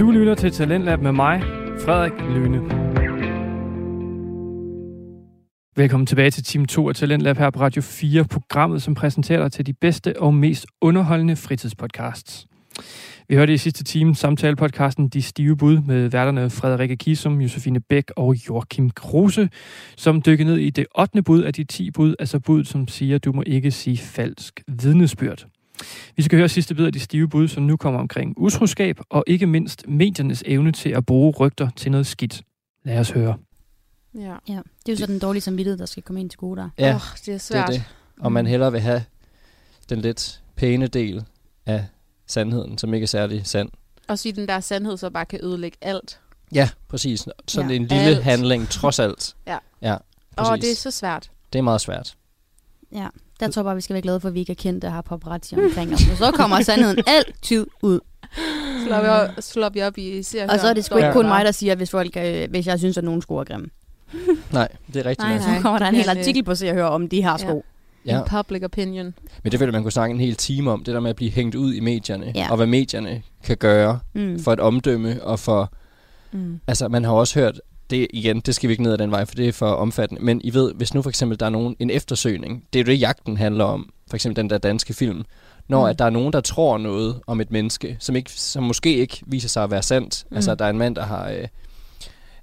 Du lytter til Talentlab med mig, Frederik Lyne. Velkommen tilbage til Team 2 af Talentlab her på Radio 4, programmet, som præsenterer dig til de bedste og mest underholdende fritidspodcasts. Vi hørte i sidste time samtale-podcasten De Stive Bud med værterne Frederikke Kisum, Josefine Bæk og Joachim Kruse, som dykker ned i det 8. bud af de 10 bud, altså bud, som siger, du må ikke sige falsk vidnesbyrd. Vi skal høre sidste bid af de stive bud, som nu kommer omkring utroskab, og ikke mindst mediernes evne til at bruge rygter til noget skidt. Lad os høre. Ja. Ja, det er jo så den dårlige samvittighed, der skal komme ind til gode der. Ja, oh, det er det er svært. det. Og man hellere vil have den lidt pæne del af sandheden, som ikke er særlig sand. Og sige, den der sandhed så bare kan ødelægge alt. Ja, præcis. Sådan Ja. en lille Alt. handling, trods alt. Ja. Ja, Og præcis. det er så svært. det er meget svært. Ja, der tror jeg bare, vi skal være glade for, at vi ikke er kendt, der har paparazzi omkring os. Og så kommer sandheden altid ud. Slår vi, op, slår vi op i ser Og så er det sgu ikke kun mig, der siger, hvis, folk, øh, hvis jeg synes, at nogen sko er grimme. Nej, det er rigtigt Nej, nok. nej. Så kommer der en hel øh, artikel på Se og Hør om de her sko. Ja. Ja. En public opinion. Men det føler man kunne snakke en hel time om, det der med at blive hængt ud i medierne, Ja. og hvad medierne kan gøre Mm. for et omdømme, og for, Mm. altså man har også hørt, det igen, det skal vi ikke ned ad den vej, for det er for omfattende, men I ved, hvis nu for eksempel der er nogen, en eftersøgning, det er jo det, jagten handler om, for eksempel den der danske film, når Mm. at der er nogen, der tror noget om et menneske, som, ikke, som måske ikke viser sig at være sandt, Mm. altså der er en mand, der har, øh,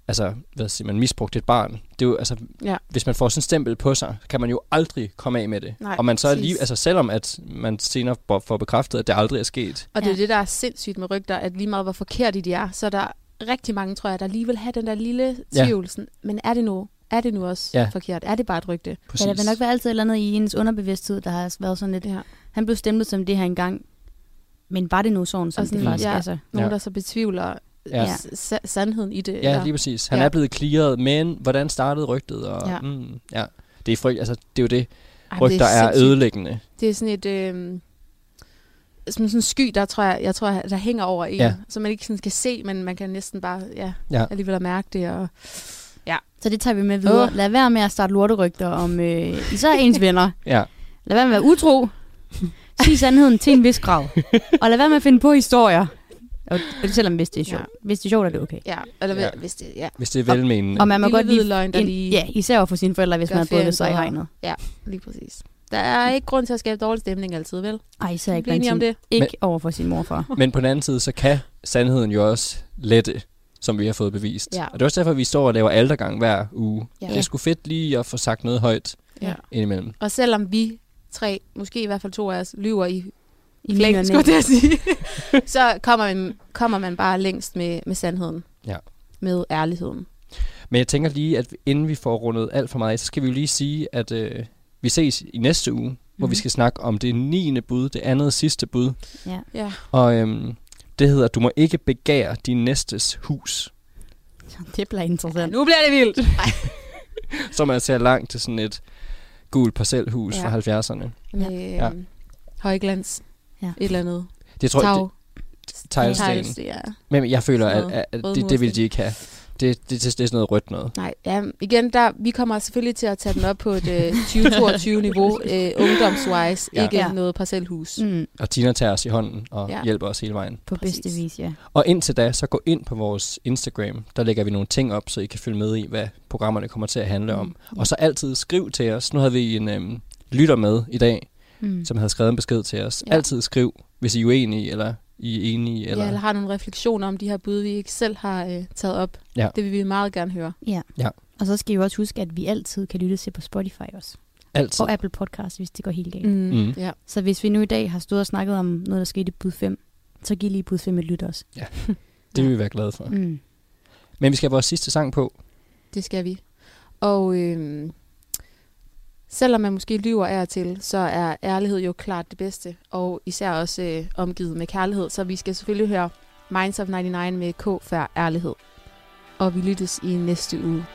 altså, hvad siger man, misbrugt et barn, det er jo, altså, Ja. hvis man får sådan en stempel på sig, kan man jo aldrig komme af med det. Nej, og man så lige, altså selvom at man senere får- bekræftet, at det aldrig er sket. Og det er Ja. det, der er sindssygt med rygter, at lige meget hvor forkerte de er, så er der rigtig mange, tror jeg, der lige vil have den der lille Ja. tvivl. sådan, Men er det nu? Er det nu også Ja. forkert? Er det bare et rygte? Præcis. Ja, der vil nok være altid et eller andet i ens underbevidsthed, der har været sådan lidt... Ja. Han blev stemplet som det her engang. Men var det nu sådan, som Og sådan, det faktisk ja. altså? Nogen, Ja. der så betvivler Ja. ja. sa- sandheden i det. Ja, eller- lige præcis. Han Ja. ja. er blevet clearet, men hvordan startede rygtet? Og, Ja. ja. Mm, ja. Det er frygt, altså det er jo det. Ej, Rygter det er, er ødelæggende. Det er sådan et... Øh, som sådan en sky, der tror jeg, jeg tror, der hænger over en, ja. Ja. som man ikke sådan kan se, men man kan næsten bare ja, Ja. alligevel at mærke det. Og, Så det tager vi med videre. Åh. Lad være med at starte lorterygter om øh, især ens venner. Ja. Lad være med at være utro. Sig sandheden til en vis grad. Og lad være med at finde på historier. Og, og selvom hvis det er sjovt. Ja. Hvis det er sjovt, er det okay. ja, eller ja. Ja. hvis det... Ja, Hvis det er velmenende. Og man må Lille godt lige... løgn, der lige- Ja, især for sine forældre, hvis man har bundet sig i hegnet. lige præcis. Der er ikke grund til at skabe dårlig stemning altid, vel? Ej, ikke Vi er om blandt det. Ikke over for sin morfar. Men på den anden side, så kan sandheden jo også lette, som vi har fået bevist. Ja. Og det er også derfor, vi står og laver altergang hver uge. Ja. Det er sgu fedt lige at få sagt noget højt Ja. indimellem. Og selvom vi tre, måske i hvert fald to af os, lyver i I flæng, skulle jeg at sige, så kommer man, kommer man bare længst med, med sandheden. Ja. Med ærligheden. Men jeg tænker lige, at inden vi får rundet alt for meget af, så skal vi jo lige sige, at øh, vi ses i næste uge, mm-hmm. hvor vi Mhm. skal snakke om det 9. bud, det andet sidste bud. Ja. Ja. Og øhm, det hedder, du må ikke begære din næstes hus. Det bliver interessant. Nu bliver det vildt. Så man ser langt til sådan et gult parcelhus Ja. ja. fra 70'erne. Med Ja. ja. højglans. Ja. Et eller andet. Det tror jeg, Tag. det, teglsten. Er. Men jeg føler, at, at, at det, det vil de ikke have. Det, det, det, det er sådan noget rødt noget. Nej, ja, igen, der, vi kommer selvfølgelig til at tage den op på et øh, 2022-niveau, øh, ungdomswise, Ja. ikke Ja. noget parcelhus. Mm, Og Tina tager os i hånden og Ja. hjælper os hele vejen. på Præcis. bedste vis, ja. Og indtil da, så gå ind på vores Instagram. Der lægger vi nogle ting op, så I kan følge med i, hvad programmerne kommer til at handle om. Mm. Og så altid skriv til os. Nu havde vi en øhm, lytter med i dag, Mm. som havde skrevet en besked til os. Ja. Altid skriv, hvis I er uenige, eller I er enige. Eller, ja, eller har nogle refleksioner om de her bud, vi ikke selv har øh, taget op. Ja. Det vil vi meget gerne høre. Ja. Ja. Og så skal I jo også huske, at vi altid kan lytte til på Spotify også. altid. Og Apple Podcast, hvis det går helt galt. Mm. Mm. Ja. Så hvis vi nu i dag har stået og snakket om noget, der skete i bud 5, så giv lige bud 5 et lyt også. Det vil vi være glade for. Mm. Men vi skal have vores sidste sang på. Det skal vi. Og øh, selvom man måske lyver af og til, så er ærlighed jo klart det bedste. Og især også øh, omgivet med kærlighed. Så vi skal selvfølgelig høre Minds of 99 med K før ærlighed. Og vi lyttes i næste uge.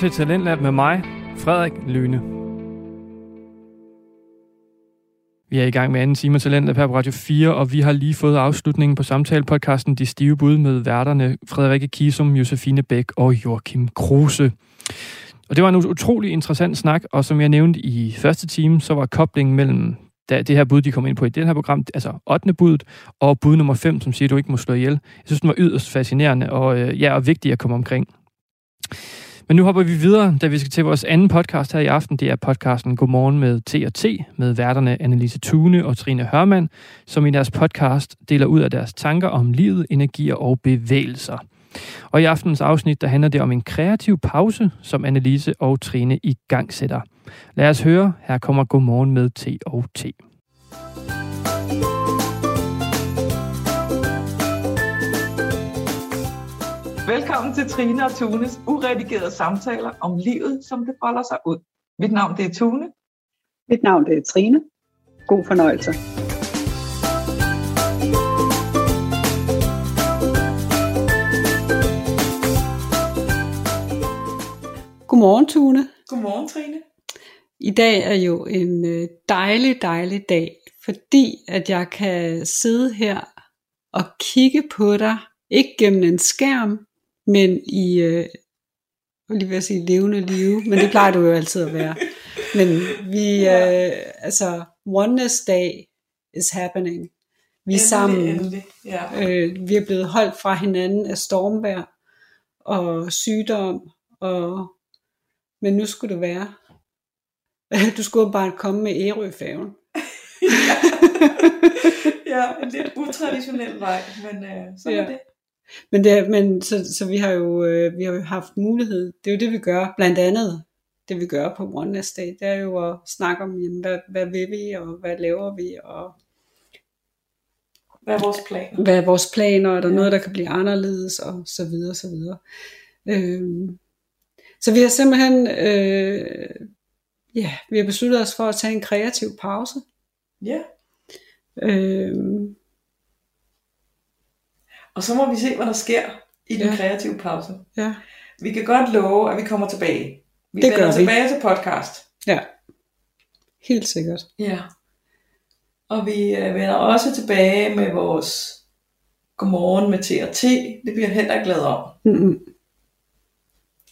Til Talentlab med mig, Frederik Lyne. Vi er i gang med anden time af Talentlab her på Radio 4, og vi har lige fået afslutningen på samtalepodcasten De Stive Bud med værterne Frederikke Kisum, Josefine Bæk og Joachim Kruse. Og det var en utrolig interessant snak, og som jeg nævnte i første time, så var koblingen mellem da det her bud, de kom ind på i det her program, altså 8. budet, og bud nummer 5, som siger, at du ikke må slå ihjel. Jeg synes, den var yderst fascinerende og, øh, ja, og vigtig at komme omkring. Men nu hopper vi videre, da vi skal til vores anden podcast her i aften. Det er podcasten Godmorgen med T&T, med værterne Annelise Thune og Trine Hørmann, som i deres podcast deler ud af deres tanker om livet, energier og bevægelser. Og i aftenens afsnit, der handler det om en kreativ pause, som Annelise og Trine i gang sætter. Lad os høre, her kommer Godmorgen med T&T. Velkommen til Trine og Tunes uredigerede samtaler om livet, som det folder sig ud. Mit navn det er Tune. Mit navn det er Trine. God fornøjelse. Godmorgen, Tune. Godmorgen, Trine. I dag er jo en øh, dejlig, dejlig dag, fordi at jeg kan sidde her og kigge på dig, ikke gennem en skærm, men i, øh, lige ved at sige levende live, men det plejer du jo altid at være. Men vi, øh, altså, Oneness dag is happening. Vi er sammen. Endelig, ja. Øh, vi er blevet holdt fra hinanden af stormvejr og sygdom, og, men nu skulle det være. Du skulle bare komme med Ærøfærgen. ja, en lidt utraditionel vej, men øh, sådan Ja. er det. Men, det, men så, så vi har jo øh, vi har jo haft mulighed. Det er jo det vi gør, blandt andet det vi gør på One Nest Day, det er jo at snakke om, jamen, hvad, hvad vil vi, og hvad laver vi, og Hvad er vores planer? hvad er vores planer, er der Ja. noget, der kan blive anderledes, og så videre, så videre. Øhm, så vi har simpelthen, øh, ja, vi har besluttet os for at tage en kreativ pause. Ja, Øhm, og så må vi se, hvad der sker i den Ja. kreative pause. ja, Vi kan godt love, at vi kommer tilbage. Vi Det vender tilbage til podcast. ja, helt sikkert. Ja. Og vi øh, vender også tilbage med vores Godmorgen med T&T. Det bliver jeg heller ikke glad om. Mm-mm.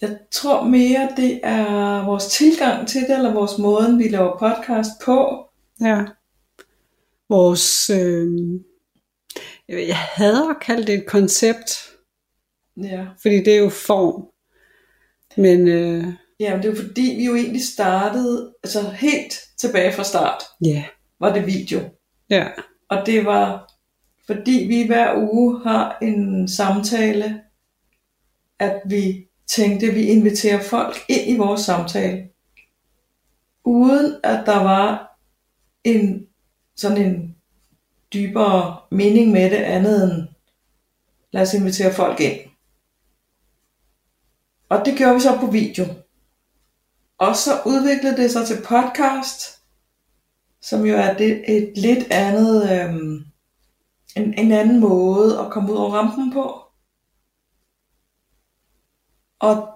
Jeg tror mere, det er vores tilgang til det, eller vores måde, vi laver podcast på. Ja. Vores, øh, jeg hader at kalde det et koncept, Ja. fordi det er jo form. Men øh, ja, men det er jo fordi, vi jo egentlig startede, altså helt tilbage fra start, ja, var det video. ja, Og det var, fordi vi hver uge har en samtale, at vi tænkte, at vi inviterer folk ind i vores samtale, uden at der var en sådan en dybere mening med det andet end, lad os invitere folk ind. Og det gjorde vi så på video. Og så udviklede det sig til podcast, som jo er det, et lidt andet, øhm, en, en anden måde at komme ud over rampen på. Og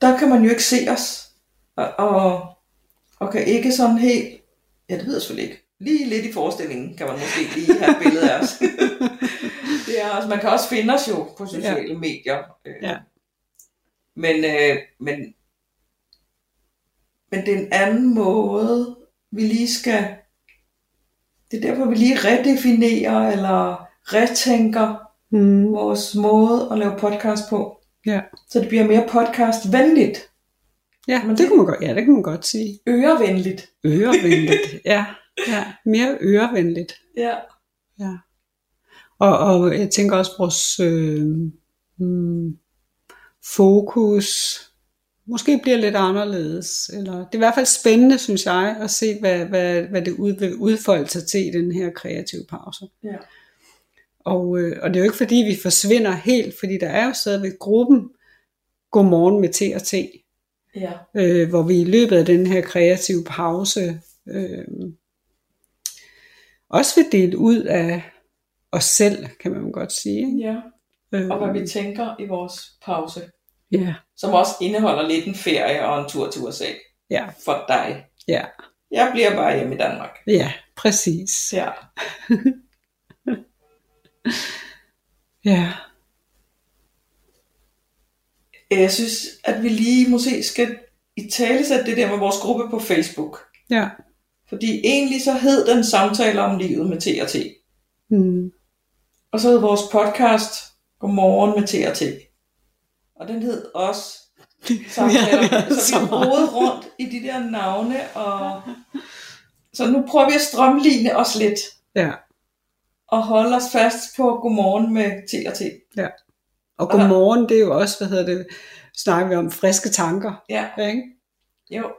der kan man jo ikke se os, og, og, og kan ikke sådan helt, ja det ved jeg selvfølgelig ikke, lige lidt i forestillingen kan man måske lige have et billede af os. det er også, man kan også finde os jo på sociale ja. medier. Øh, Ja. Men, øh, men, men det er en anden måde, vi lige skal, det er derfor, vi lige redefinerer eller retænker mm, vores måde at lave podcast på. ja. Så det bliver mere podcastvenligt, Ja, Men det det- kunne man godt, ja, det kan man godt sige. ørevenligt. Ørevenligt, ja, ja, mere ørevenligt. Ja. Ja. Og, og jeg tænker også vores øh, mm, fokus måske bliver lidt anderledes. Eller, det er i hvert fald spændende, synes jeg, at se, hvad, hvad, hvad det ud, vil udfolde sig til i den her kreative pause. Ja. Og, øh, og det er jo ikke fordi, vi forsvinder helt, fordi der er jo stadigvæk gruppen Godmorgen med T&T, Ja. øh, hvor vi i løbet af den her kreative pause øh, også vil dele ud af os selv, kan man godt sige. Ikke? ja. Og hvad vi tænker i vores pause, ja, som også indeholder lidt en ferie og en tur til USA ja, for dig. ja, Jeg bliver bare hjemme i Danmark. ja, præcis. Ja. Ja, Jeg synes, at vi lige måske skal i tale det der med vores gruppe på Facebook. ja. Fordi egentlig så hed den samtale om livet med T&T. Mm, Og så hed vores podcast Godmorgen med T&T. Og den hed også samtaler. Ja, så vi rodede rundt i de der navne. Og... Så nu prøver vi at strømligne os lidt. ja. Og holde os fast på Godmorgen med T&T. Og godmorgen, det er jo også, hvad hedder det, snakker vi om friske tanker, Ja, ikke? jo.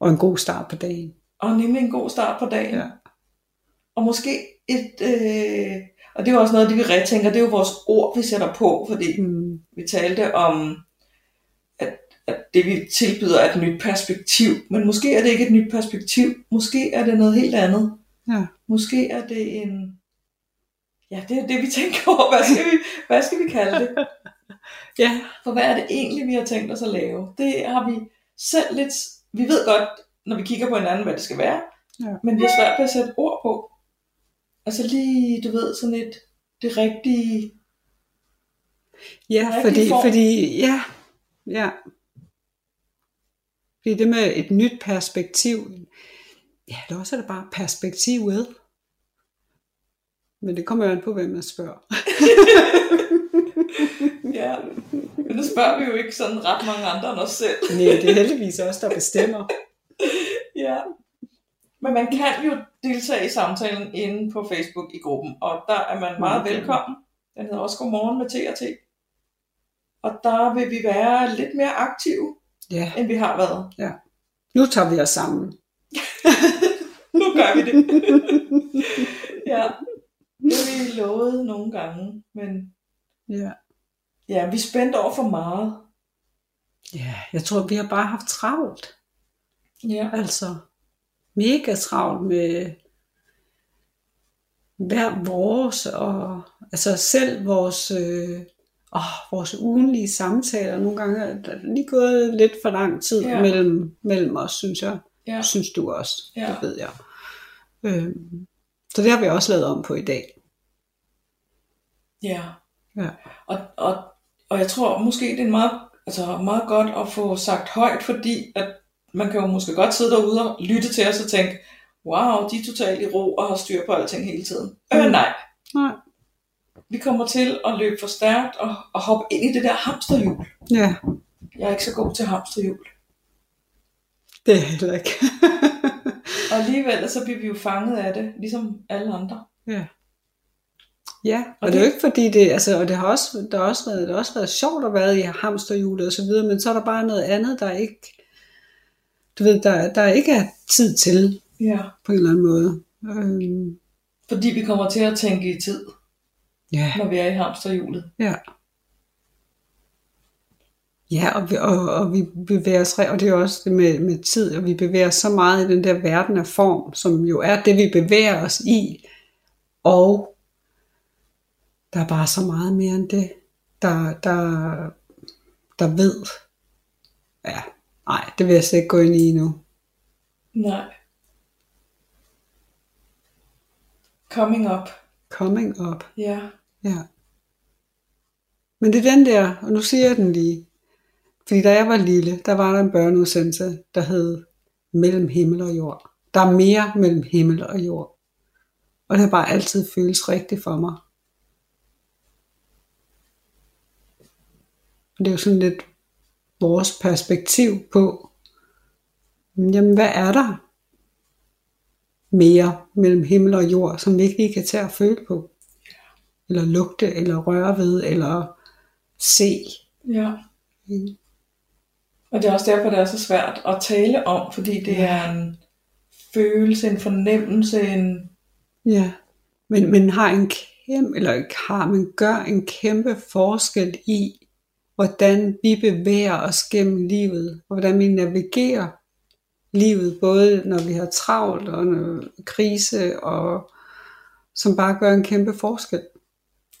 Og en god start på dagen. Og nemlig en god start på dagen. Ja. Og måske et... Øh... Og det er jo også noget af det, vi retænker. Det er jo vores ord, vi sætter på. Fordi Mm, Vi talte om, at, at det vi tilbyder er et nyt perspektiv, men måske er det ikke et nyt perspektiv, måske er det noget helt andet. Ja. Måske er det en, ja det er det vi tænker over, hvad skal vi, hvad skal vi kalde det? ja, For hvad er det egentlig vi har tænkt os at lave? Det har vi selv lidt, vi ved godt, når vi kigger på hinanden, hvad det skal være, Ja. men vi har svært ved at sætte ord på. Altså lige, du ved, sådan et, det rigtige, ja Rigtig fordi, form. fordi, ja, ja. Fordi det med et nyt perspektiv, ja, eller også er det bare perspektivet. Men det kommer jo an på, hvem man spørger. Ja, men nu spørger vi jo ikke sådan ret mange andre end os selv. Nej, det er heldigvis os, der bestemmer. Ja. Men man kan jo deltage i samtalen inde på Facebook i gruppen, og der er man meget Okay. velkommen. Den hedder også Godmorgen med T&T. Og der vil vi være lidt mere aktive, Ja, end vi har været. nu tager vi os sammen. Nu gør vi det. ja, det har vi lovet nogle gange, men Ja. ja, vi er spændt over for meget. ja, jeg tror, vi har bare haft travlt. Ja, Altså, mega travlt med hver vores, og altså selv vores, øh, åh, vores ugenlige samtaler. Nogle gange er der lige gået lidt for lang tid Ja. mellem, mellem os, synes jeg. ja, Synes du også, Ja. det ved jeg. Øhm, så det har vi også lavet om på i dag. ja. Ja. Og, og, og jeg tror måske, det er meget, altså meget godt at få sagt højt, fordi at man kan jo måske godt sidde derude og lytte til os og tænke, wow, de er totalt i ro og har styr på alting hele tiden. Øh, Mm. nej. Nej. Vi kommer til at løbe for stærkt og, og hoppe ind i det der hamsterhjul. Ja, Jeg er ikke så god til hamsterhjul. det er heller ikke. Og alligevel så bliver vi jo fanget af det, ligesom alle andre. ja. Ja, og, Og og det er det- jo ikke fordi det, altså, og det har også, der har også været, det har også været sjovt at være i hamsterhjulet og så videre, men så er der bare noget andet, der ikke, du ved, der, der ikke er tid til Ja. på en eller anden måde. Øhm, Fordi vi kommer til at tænke i tid, ja, når vi er i hamsterhjulet. ja. Ja, og vi, og, og vi bevæger os, og det er også det med, med tid, og vi bevæger os så meget i den der verden af form, som jo er det, vi bevæger os i, og der er bare så meget mere end det, der, der, der ved. Ja, nej, det vil jeg slet ikke gå ind i nu. Nej. Coming up. Coming up. Ja. Ja. Men det er den der, og nu siger jeg den lige. Fordi da jeg var lille, der var der en børneudsendelse, der hed Mellem himmel og jord. Der er mere mellem himmel og jord. Og det har bare altid føles rigtigt for mig. Og det er jo sådan lidt vores perspektiv på, jamen hvad er der mere mellem himmel og jord, som vi ikke lige kan tage at føle på? eller lugte, eller røre ved, eller se. Ja. Mm. Og det er også derfor, det er så svært at tale om, fordi det er en følelse, en fornemmelse, en... Ja, men, men har en kæmpe, eller ikke har, men gør en kæmpe forskel i, hvordan vi bevæger os gennem livet, og hvordan vi navigerer livet, både når vi har travlt og når krise, og som bare gør en kæmpe forskel.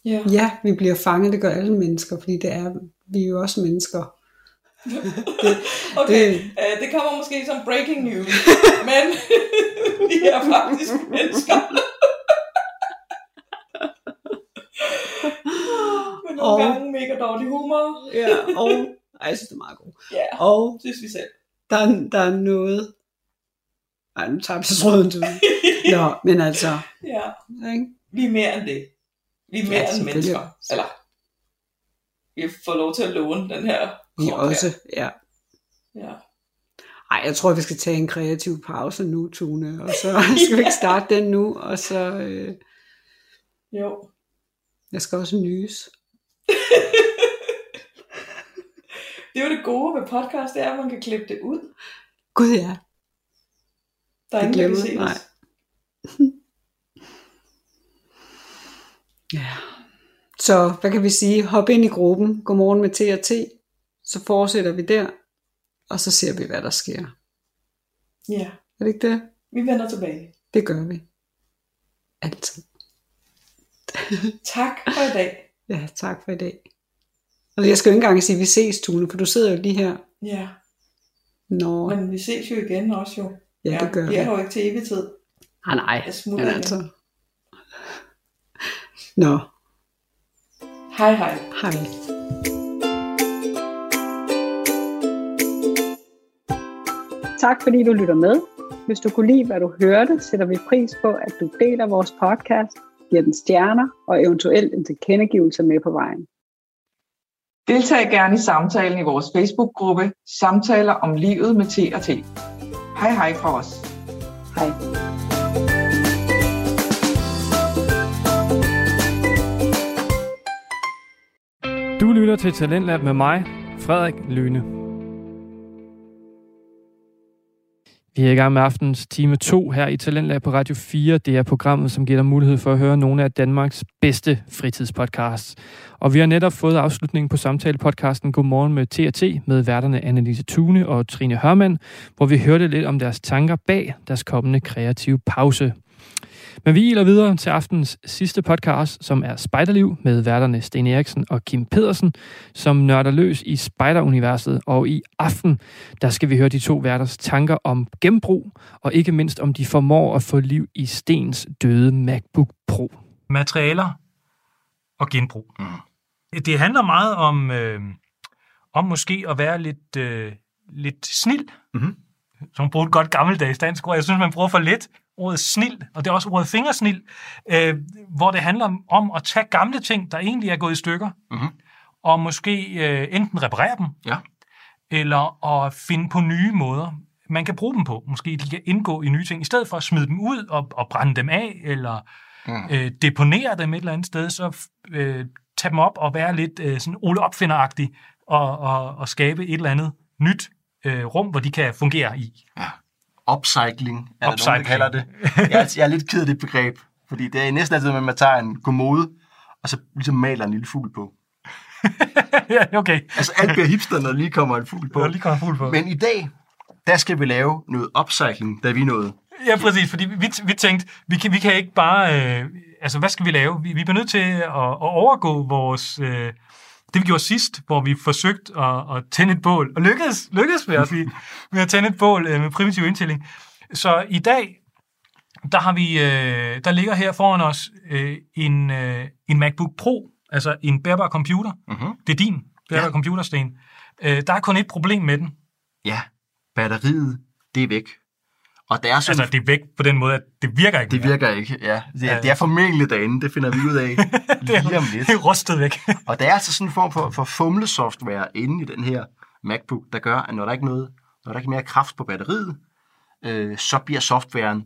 Ja. Ja, vi bliver fanget, det gør alle mennesker, fordi det er, vi er jo også mennesker. Okay, det- det, det kommer måske som breaking news, men vi er faktisk mennesker. Med nogle Og- gange mega dårlig humor. Ja, og ej, jeg synes, det er meget godt. Ja, Og synes vi selv. der, er- der er noget... Ej, nu tager vi tråden ud. Nå, men altså... Ja, Ikke? vi er mere end det. Vi er mere Ja, end mennesker. Eller, vi får lov til at låne den her Vi krop også, ja. Ja. Ej, jeg tror, vi skal tage en kreativ pause nu, Tune. Og så skal vi ikke starte den nu. Og så... Øh, Jo. jeg skal også nys. Det er jo det gode ved podcast, det er, at man kan klippe det ud. Gud ja. Der er Det ingen, der kan nej. Ja. Så hvad kan vi sige? Hop ind i gruppen. Godmorgen med T og T. Så fortsætter vi der. Og så ser vi, hvad der sker. Ja, Er det ikke det? vi vender tilbage. Det gør vi. Altid. Tak for i dag. Ja, tak for i dag. Og jeg skal jo ikke engang sige, at vi ses, Tune, for du sidder jo lige her. Ja, Nå, men vi ses jo igen også jo. ja, det gør vi vi. er her jo ikke til evig tid. Ah, nej, Jeg smutter men altså. Nå, Hej hej. hej. Tak fordi du lytter med. Hvis du kunne lide, hvad du hørte, sætter vi pris på, at du deler vores podcast. Giver den stjerner og eventuelt en tilkendegivelse med på vejen. Deltag gerne i samtalen i vores Facebook-gruppe Samtaler om livet med T&T. Hej hej fra os. Hej. Du lytter til Talentlab med mig, Frederik Lyne. Vi er i gang med aftens time 2 her i Talentlab på Radio 4. Det er programmet, som giver dig mulighed for at høre nogle af Danmarks bedste fritidspodcasts. Og vi har netop fået afslutningen på samtalepodcasten Godmorgen med T&T med værterne Annelise Thune og Trine Hørmann, hvor vi hørte lidt om deres tanker bag deres kommende kreative pause. Men vi iler videre til aftens sidste podcast, som er Spejderliv med værterne Sten Eriksen og Kim Pedersen, som nørder løs i Spejderuniverset. Og i aften, der skal vi høre de to værters tanker om genbrug, og ikke mindst om de formår at få liv i Stens døde MacBook Pro. materialer og genbrug. Mm. Det handler meget om, øh, om måske at være lidt, øh, lidt snild. Mhm. Som bruger et godt gammeldags dansk ord. Jeg synes, man bruger for lidt ordet snild, og det er også ordet fingersnild, øh, hvor det handler om- at tage gamle ting, der egentlig er gået i stykker, Mhm. og måske øh, enten reparere dem, Ja. eller at finde på nye måder, man kan bruge dem på. Måske de kan indgå i nye ting. I stedet for at smide dem ud og, og brænde dem af, eller Mm. øh, deponere dem et eller andet sted, så øh, tage dem op og være lidt øh, sådan Ole Opfinder-agtig og, og, og skabe et eller andet nyt øh, rum, hvor de kan fungere i. Upcycling, er der nogen, Upcycling. der kalder det. Jeg er, jeg er lidt ked af det begreb, fordi det er næsten altid, at man tager en kommode, og så ligesom maler en lille fugl på. ja, okay. Altså alt bliver hipster, når lige kommer en fugl på. Der lige kommer en fugl på. Men i dag, der skal vi lave noget upcycling, da vi nåede. Ja, præcis, fordi vi, vi tænkte, vi kan, vi kan ikke bare... Øh, altså, hvad skal vi lave? Vi, vi bliver nødt til at, at overgå vores... Øh, det vi gjorde sidst, hvor vi forsøgte at, at tænde et bål, og lykkedes, lykkedes jeg sige, med at tænde et bål øh, med primitiv indtælling. Så i dag, der har vi, øh, der ligger her foran os øh, en, øh, en MacBook Pro, altså en bærbar computer. Mm-hmm. Det er din bærbar ja. computer, Sten. Øh, der er kun et problem med den. Ja, batteriet, det er væk. Og der er sådan, Altså, det er væk på den måde, at det virker ikke det mere. virker ikke, ja. Det er, Ja. det er formentlig derinde, det finder vi ud af lige om lidt. Det er rustet væk. Og der er altså sådan en form for, for fumlesoftware inde i den her MacBook, der gør, at når der ikke er noget, når der ikke er mere kraft på batteriet, øh, så bliver softwaren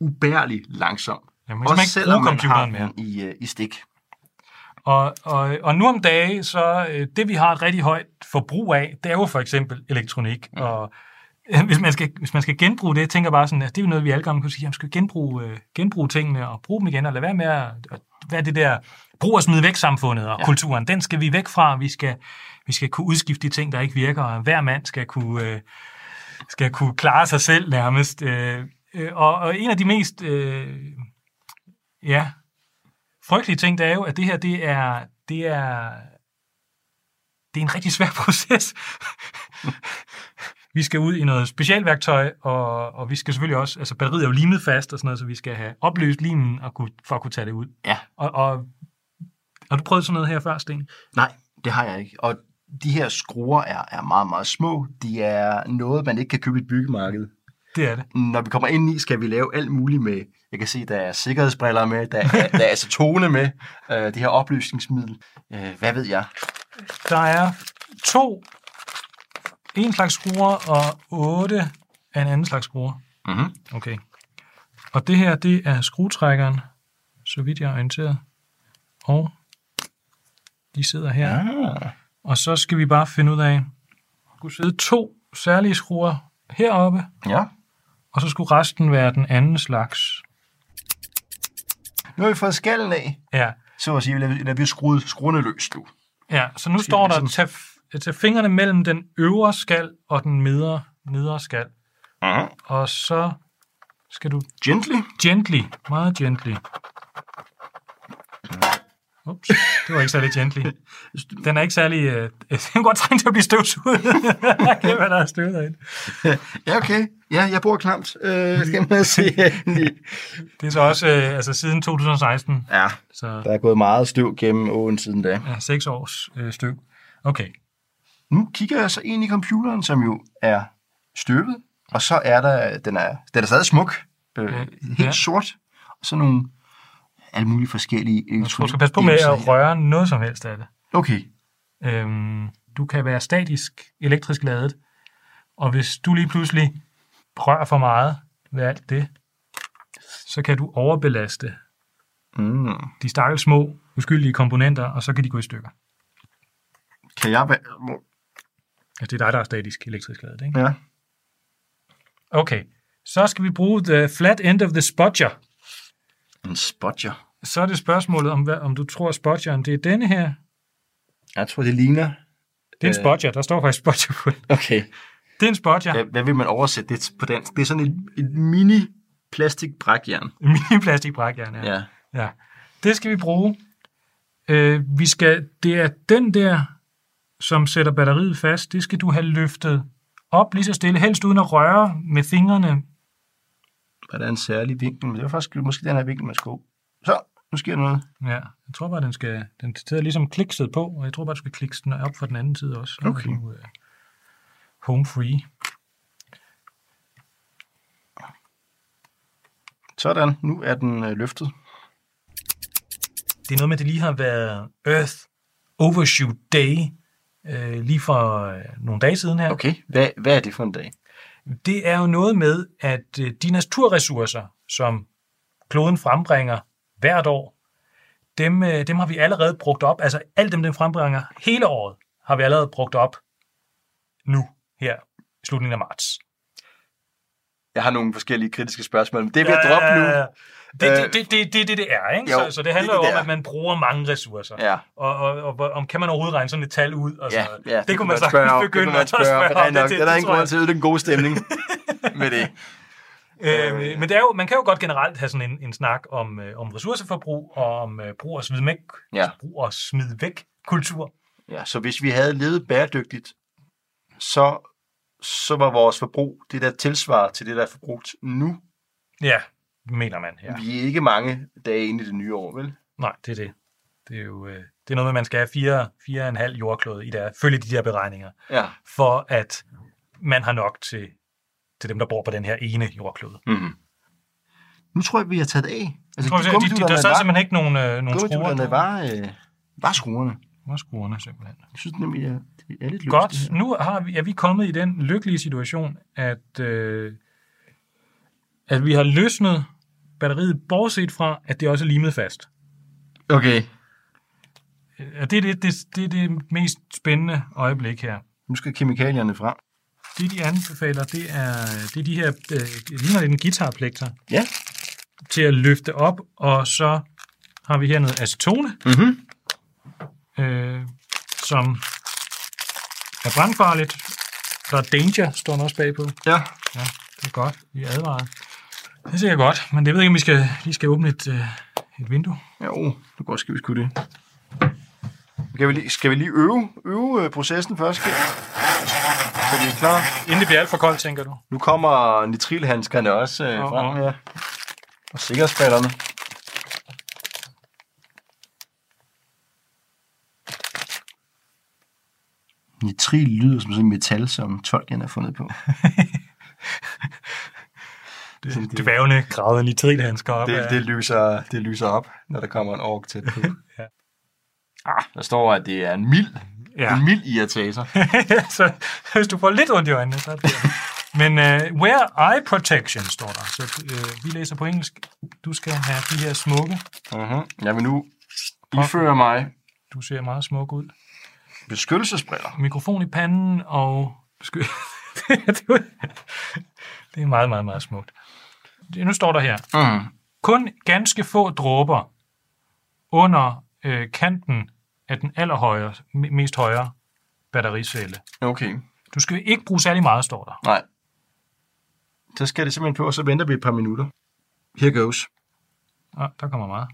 ubærlig langsom. Ja, man kan simpelthen ikke bruge computeren mere. den i, øh, i stik. Og, og, og nu om dage, så øh, det vi har et rigtig højt forbrug af, det er jo for eksempel elektronik. Mm. Og hvis man, skal, hvis man skal genbruge det, jeg tænker bare sådan, at det er jo noget, vi alle sammen kan sige, at man skal genbruge, øh, genbruge tingene og bruge dem igen, og lade være med at, at være det der brug og smide væk samfundet og ja. kulturen. Den skal vi væk fra. Vi skal, vi skal kunne udskifte de ting, der ikke virker, og hver mand skal kunne, øh, skal kunne klare sig selv nærmest. Øh, og, og en af de mest øh, ja, frygtelige ting, det er jo, at det her, det er, det er, det er en rigtig svær proces. Vi skal ud i noget specialværktøj, og, og vi skal selvfølgelig også, altså batteriet er jo limet fast og sådan noget, så vi skal have opløst limen og kunne, for at kunne tage det ud. Ja. Og, og har du prøvet sådan noget her før, Sten? Nej, det har jeg ikke. Og de her skruer er, er meget, meget små. De er noget, man ikke kan købe i et byggemarked. Det er det. Når vi kommer ind i, skal vi lave alt muligt med, jeg kan se, der er sikkerhedsbriller med, der er, der er acetone med, øh, det her opløsningsmiddel. Øh, hvad ved jeg? Der er to, en slags skruer og otte af en anden slags skruer. Mm-hmm. Okay. Og det her, det er skruetrækkeren, så vidt jeg er orienteret. Og de sidder her. Ah. Og så skal vi bare finde ud af, skulle sidde to særlige skruer heroppe, Ja. og så skulle resten være den anden slags. Nu har vi fået skallen af, Ja, så at sige, vi har skruet skruerne løs nu. ja så nu står der, tag, tag fingrene mellem den øvre skal og den nedre, nedre skal. Mm-hmm. Og så skal du Gently. gently, meget gently. Ups, det var ikke særlig gently. Den er ikke særlig... Øh, den kan godt trænge til at blive støvsuget. Kæft, hvad der er støvet derinde. Ja, okay. Ja, jeg bor klamt. Øh, skal man se. Det er så også øh, altså siden 2016. ja, Så der er gået meget støv gennem åen siden da. ja, seks års øh, støv. Okay. Nu kigger jeg så ind i computeren, som jo er støvet, og så er der, den er, den er stadig smuk, øh, Ja. helt Ja. sort, og så nogle alle mulige forskellige Du skal passe på med at røre noget som helst af det. Okay. Øhm, du kan være statisk elektrisk ladet, og hvis du lige pludselig rører for meget ved alt det, så kan du overbelaste Mm. de stakkels små uskyldige komponenter, og så kan de gå i stykker. Kan jeg være... Altså, det er dig, der er statisk elektrisk ladet, ikke? Ja. Okay, så skal vi bruge the flat end of the spotcher. En spotcher. Så er det spørgsmålet, om, hvad, om du tror, at spotcheren det er denne her. Jeg tror, det ligner... Det er en Øh. spotcher, der står faktisk spotcher på den. Okay. Det er en spotcher. Hvad, hvad vil man oversætte det på dansk? Det er sådan et, et mini plastikbrækjern. Mini plastikbrækjern, ja. Ja. ja. Det skal vi bruge. Øh, vi skal, det er den der, som sætter batteriet fast. Det skal du have løftet op lige så stille, helst uden at røre med fingrene. Og der er en særlig vinkel, men det var faktisk måske den her vinkel, man skulle. Så, nu sker noget. Ja, jeg tror bare, den skal, den sidder ligesom klikset på, og jeg tror bare, du skal klikke den op fra den anden side også. Så Okay. Du, uh, home free. Sådan, nu er den øh, løftet. Det er noget med, at det lige har været Earth Overshoot Day, øh, lige for øh, nogle dage siden her. Okay, hvad, hvad er det for en dag? Det er jo noget med, at øh, de naturressourcer, som kloden frembringer hvert år, dem, øh, dem har vi allerede brugt op. Altså alt dem, den frembringer hele året, har vi allerede brugt op nu, her i slutningen af marts. Jeg har nogle forskellige kritiske spørgsmål, men det vil jeg droppe nu. Det Øh, det, det, det, det, det, det er, ikke? jo, så, så det handler det er jo det om, der. at man bruger mange ressourcer. Ja. Og, og, og, om kan man overhovedet regne sådan et tal ud? Og Ja, sådan ja, noget. det, kunne man sagtens begynde det at spørge. spørge om. Det nok, Det- der er det ingen grund til at ødelægge en god stemning med det. Øh, men det er jo, man kan jo godt generelt have sådan en, en snak om, øh, om ressourceforbrug og om øh, brug og smid væk, Ja. brug og smid væk kultur. Ja, så hvis vi havde levet bæredygtigt, så, så var vores forbrug det, der tilsvarer til det, der er forbrugt nu. Ja, mener man. Ja. Vi er ikke mange dage inde i det nye år, vel? Nej, det er det. Det er jo øh, det er noget med, at man skal have fire, fire og en halv jordklode i der, følge de der beregninger, Ja. for at man har nok til, til dem, der bor på den her ene jordklode. Mm-hmm. Nu tror jeg, vi har taget af. Altså, tror, jeg, de, de, der sad simpelthen ikke nogen, øh, nogen skruer. Var, øh, var skruerne. Var skruerne simpelthen. Jeg synes nemlig, at det er lidt løst. Godt, nu har vi, er vi kommet i den lykkelige situation, at, øh, at vi har løsnet batteriet, bortset fra, at det også er limet fast. Okay. Og det er det, det, det, er det mest spændende øjeblik her. Nu skal kemikalierne frem. Det, de anbefaler, det er, det er de her, øh, ligner en guitarplekter, Ja. til at løfte op, og så har vi her noget acetone, Mm-hmm. øh, som er brandfarligt. Der er danger, står der også bagpå. Ja. Ja, det er godt. Vi er advaret. Det er sikkert godt, men det ved jeg ikke, om vi skal, lige skal åbne et, øh, et vindue. Jo, det går skal vi sgu det. Skal vi lige, skal vi lige øve, øve øh, processen først? Kjeld? Så vi er klar. Inden det bliver alt for koldt, tænker du? Nu kommer nitrilhandskerne også øh, Åh, frem åh. her. Og sikkerhedsbrillerne. Nitril lyder som sådan et metal, som Tolkien har fundet på. Det, det dvævende gravede nitrilhandsker op. Det, af- det, lyser, det lyser op, når der kommer en ork tæt på. Ja. ah, der står, at det er en mild, Ja. en mild irritator. så hvis du får lidt ondt i øjnene, så er det. Men uh, wear eye protection, står der. Så uh, vi læser på engelsk. Du skal have de her smukke. Uh-huh. Jeg vil nu iføre mig Du ser meget smuk ud. beskyttelsesbriller. Mikrofon i panden og... Besky... det er meget, meget, meget smukt. Nu står der her. Mm. Kun ganske få dråber under øh, kanten af den allerhøjere, me- mest højre battericelle. Okay. Du skal ikke bruge særlig meget, står der. Nej. Så skal det simpelthen på, og så venter vi et par minutter. Here goes. Ah, der kommer meget.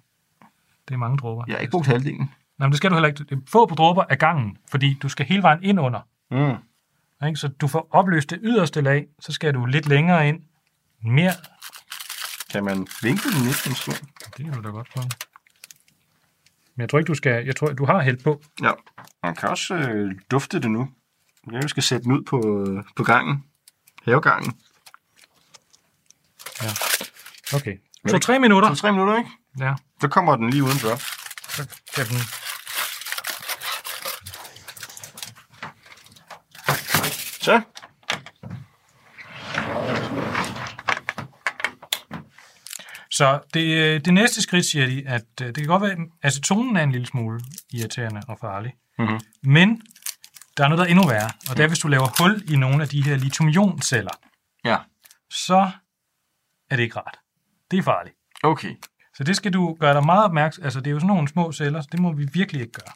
Det er mange dråber. Jeg har ikke brugt halvdelen. Nej, men det skal du heller ikke. Det få på dråber af gangen, fordi du skal hele vejen ind under. Mm. Ikke? Så du får opløst det yderste lag, så skal du lidt længere ind. Mere. Kan man vinkle den lidt, måske? Det kan du da godt prøve. Men jeg tror ikke, du skal... Jeg tror, du har hældt på. Ja. Man kan også øh, dufte det nu. Jeg skal sætte den ud på, øh, på gangen. Havegangen. Ja. Okay. To-tre minutter. To-tre minutter, ikke? Ja. Så kommer den lige udenfor. Så kan den... Så. Så det, øh, det næste skridt, siger de, at øh, det kan godt være, at acetonen er en lille smule irriterende og farlig. Mhm. Men der er noget, der er endnu værre, og det er, hvis du laver hul i nogle af de her lithium-ion-celler, Ja. så er det ikke rart. Det er farligt. Okay. Så det skal du gøre dig meget opmærksom. Altså, det er jo sådan nogle små celler, så det må vi virkelig ikke gøre.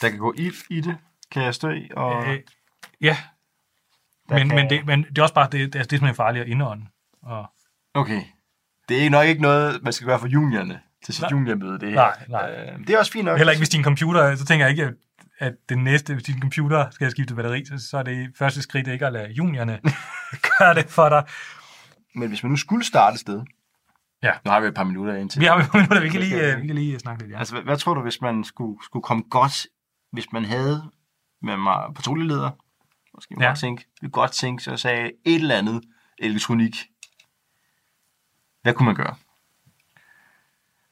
Der kan gå ild i det, kan jeg stå i. Og... Øh, ja. Der Men, kan- men, det, men det er også bare, det, det, er, det er simpelthen farligt at indånde. Og, Okay. Det er nok ikke noget, man skal gøre for juniorerne til sit Nej. juniormøde, det her. Nej, nej. Øh, det er også fint nok. Heller ikke hvis din computer, så tænker jeg ikke, at, det næste, hvis din computer skal have skiftet batteri, så, så er det første skridt ikke at lade juniorerne gøre det for dig. Men hvis man nu skulle starte et sted, Ja. nu har vi et par minutter indtil. Vi har et par minutter, vi kan lige, øh, vi kan lige snakke lidt. Ja. Altså, hvad, hvad tror du, hvis man skulle, skulle komme godt, hvis man havde med mig patruljeleder, måske Ja. tænke, vi godt tænke, så sagde et eller andet elektronik. Hvad kunne man gøre?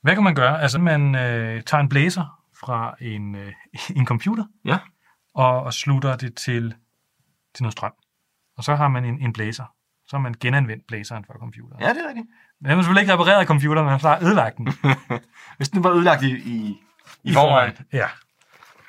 Hvad kan man gøre? Altså, man øh, tager en blæser fra en, øh, en computer, Ja. og, og slutter det til, til noget strøm. Og så har man en, en blæser. Så har man genanvendt blæseren fra computeren. Ja, det er rigtigt. Men man har selvfølgelig ikke repareret computeren, man har ødelagt den. Hvis den var ødelagt i, i, i forvejen, Ja.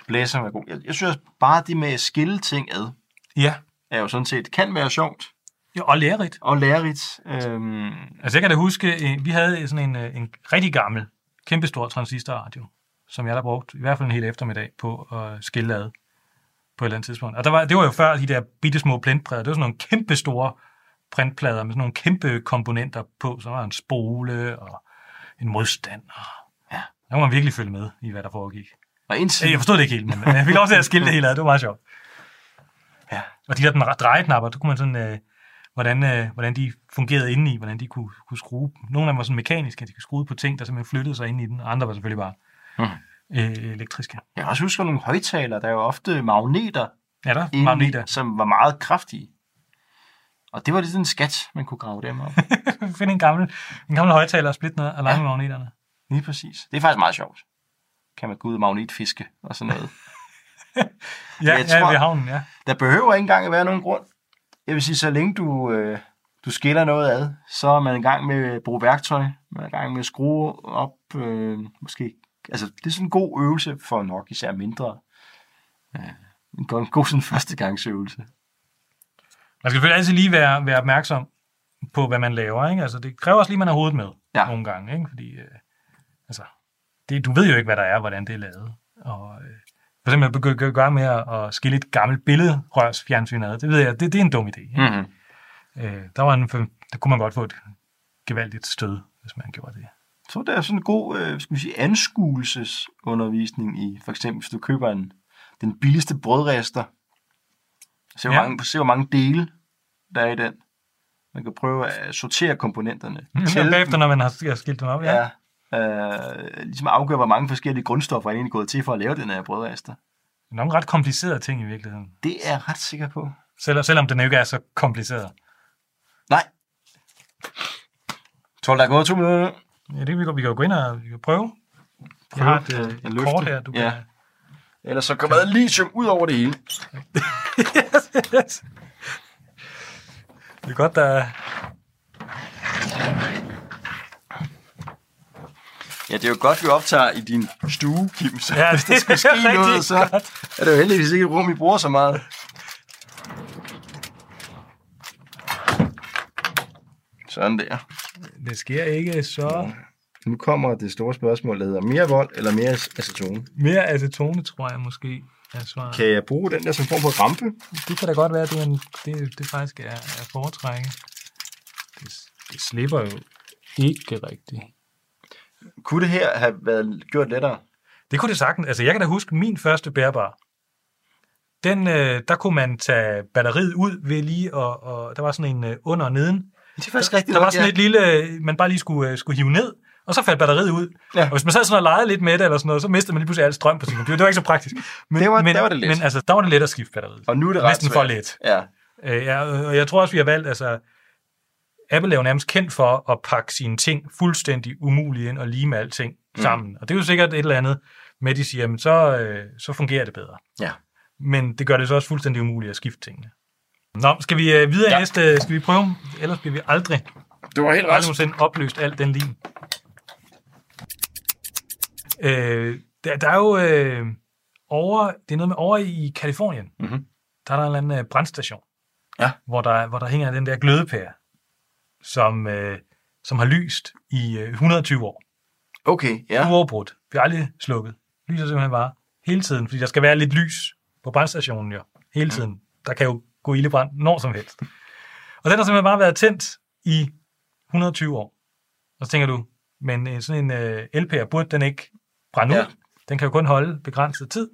blæseren var god. Jeg, jeg synes bare, det med at skille ting ad, Ja. er jo sådan set, kan være sjovt ja og lærerigt. og lærerigt. Øhm, Altså, jeg kan da huske, øh, vi havde sådan en, øh, en rigtig gammel, kæmpestor transistorradio, som jeg der brugt i hvert fald en hel eftermiddag på at skille ad på et eller andet tidspunkt. Og der var, det var jo før de der bitte små printplader. Det var sådan nogle kæmpe store printplader med sådan nogle kæmpe komponenter på. Så var der en spole og en modstander. Ja. Der må man virkelig følge med i, hvad der foregik. og indtil, Jeg forstod det ikke helt, men jeg fik lov til at skille det hele ad. Det var meget sjovt. Ja. Og de der dre- drejeknapper, der kunne man sådan, øh, hvordan, øh, hvordan de fungerede indeni, hvordan de kunne, kunne skrue. Nogle af dem var sådan mekaniske, de kunne skrue på ting, der simpelthen flyttede sig ind i den, og andre var selvfølgelig bare Mhm. øh, elektriske. jeg også huske nogle højtaler, der er jo ofte magneter, Ja, der indeni, magneter. som var meget kraftige. Og det var lidt sådan en skat, man kunne grave dem op. Find en gammel, en gammel højtaler og splitte noget og lege med magneterne. Lige præcis. Det er faktisk meget sjovt. Kan man gå ud og magnetfiske og sådan noget. Ja, Jeg ja tror- ved havnen, ja. Der behøver ikke engang at være nogen grund. Jeg vil sige, så længe du, øh, du skiller noget ad, så er man i gang med at bruge værktøj. Man er i gang med at skrue op. Øh, måske. Altså, det er sådan en god øvelse for nok især mindre. Ja, en god, en god sådan førstegangsøvelse. Man skal selvfølgelig altid lige være, være opmærksom på, hvad man laver. Ikke? Altså, det kræver også lige, at man har hovedet med Ja. nogle gange. Ikke? Fordi, øh, altså, det, du ved jo ikke, hvad der er, hvordan det er lavet. Og, øh, for eksempel at begynde at gøre med at, skille et gammelt billedrørsfjernsyn ad. Det ved jeg, det, det er en dum idé. Ikke? Mm-hmm. Øh, der, var en, der kunne man godt få et gevaldigt stød, hvis man gjorde det. Så der er sådan en god øh, skal vi sige, anskuelsesundervisning i, for eksempel hvis du køber en, den billigste brødrester. Se hvor, Ja. ja. mange, se, hvor mange dele der er i den. Man kan prøve at sortere komponenterne. Men Tælle bagefter, når man har har skilt dem op, ja. Ja. Øh, ligesom afgøre, hvor mange forskellige grundstoffer er egentlig gået til for at lave den her brødrester. Nogle ret komplicerede ting i virkeligheden. Det er jeg ret sikker på. Selv, selvom den ikke er så kompliceret. Nej. Tror du, der er gået to minutter? Ja, det vi, kan- vi kan jo gå ind og vi kan prøve. Jeg Prøve har et, øh, at et kort her, du kan... Ja. Ellers så kommer der lithium ud over det hele. yes, yes. Det er godt, der... Ja, det er jo godt, vi optager i din stue, Kim. Så Ja, hvis der er ske noget, så er det jo heldigvis ikke et rum, vi bruger så meget. Sådan der. Det sker ikke så... Nu kommer det store spørgsmål, der hedder mere vold eller mere acetone. Mere acetone, tror jeg måske er svaret. Kan jeg bruge den der som form for rampe? Det kan da godt være, at det, er en, det, det faktisk er, er foretrække. Det, det slipper jo ikke rigtigt. Kunne det her have været gjort lettere? Det kunne det sagtens. Altså, jeg kan da huske min første bærbar. Den, øh, der kunne man tage batteriet ud ved lige, og, og der var sådan en øh, under og neden. Det er faktisk rigtigt Der var sådan ja. et lille, øh, man bare lige skulle, øh, skulle hive ned, og så faldt batteriet ud. Ja. Og hvis man sad sådan og legede lidt med det, eller sådan noget, så mistede man lige pludselig alt strøm på sin computer. Det var ikke så praktisk. Men, Det var- men, der var det let. Men altså, der var det let at skifte batteriet. Og nu er det ret Næsten for let. Ja. Øh, ja, og jeg tror også, vi har valgt, altså, Apple er jo nærmest kendt for at pakke sine ting fuldstændig umuligt ind og lige med alting Mm. sammen. Og det er jo sikkert et eller andet med, de siger, men så, øh, så fungerer det bedre. Ja. Men det gør det så også fuldstændig umuligt at skifte tingene. Nå, skal vi øh, videre ja. Næste? Skal vi prøve? Ellers bliver vi aldrig, Det var helt aldrig nogensinde opløst alt den lim. Øh, der, der er jo øh, over, det er noget med over i Kalifornien, Mhm. der er der en eller anden øh, brandstation, Ja. hvor, der, hvor der hænger den der glødepære, som, øh, som har lyst i øh, 120 år. Okay, ja. Uafbrudt. Vi har aldrig slukket. Lyser simpelthen bare hele tiden, fordi der skal være lidt lys på brandstationen jo. Hele tiden. Der kan jo gå ildebrand når som helst. Og den har simpelthen bare været tændt i 120 år. Og så tænker du, men øh, sådan en øh, LP'er, burde den ikke brænde Ja. ud? Den kan jo kun holde begrænset tid.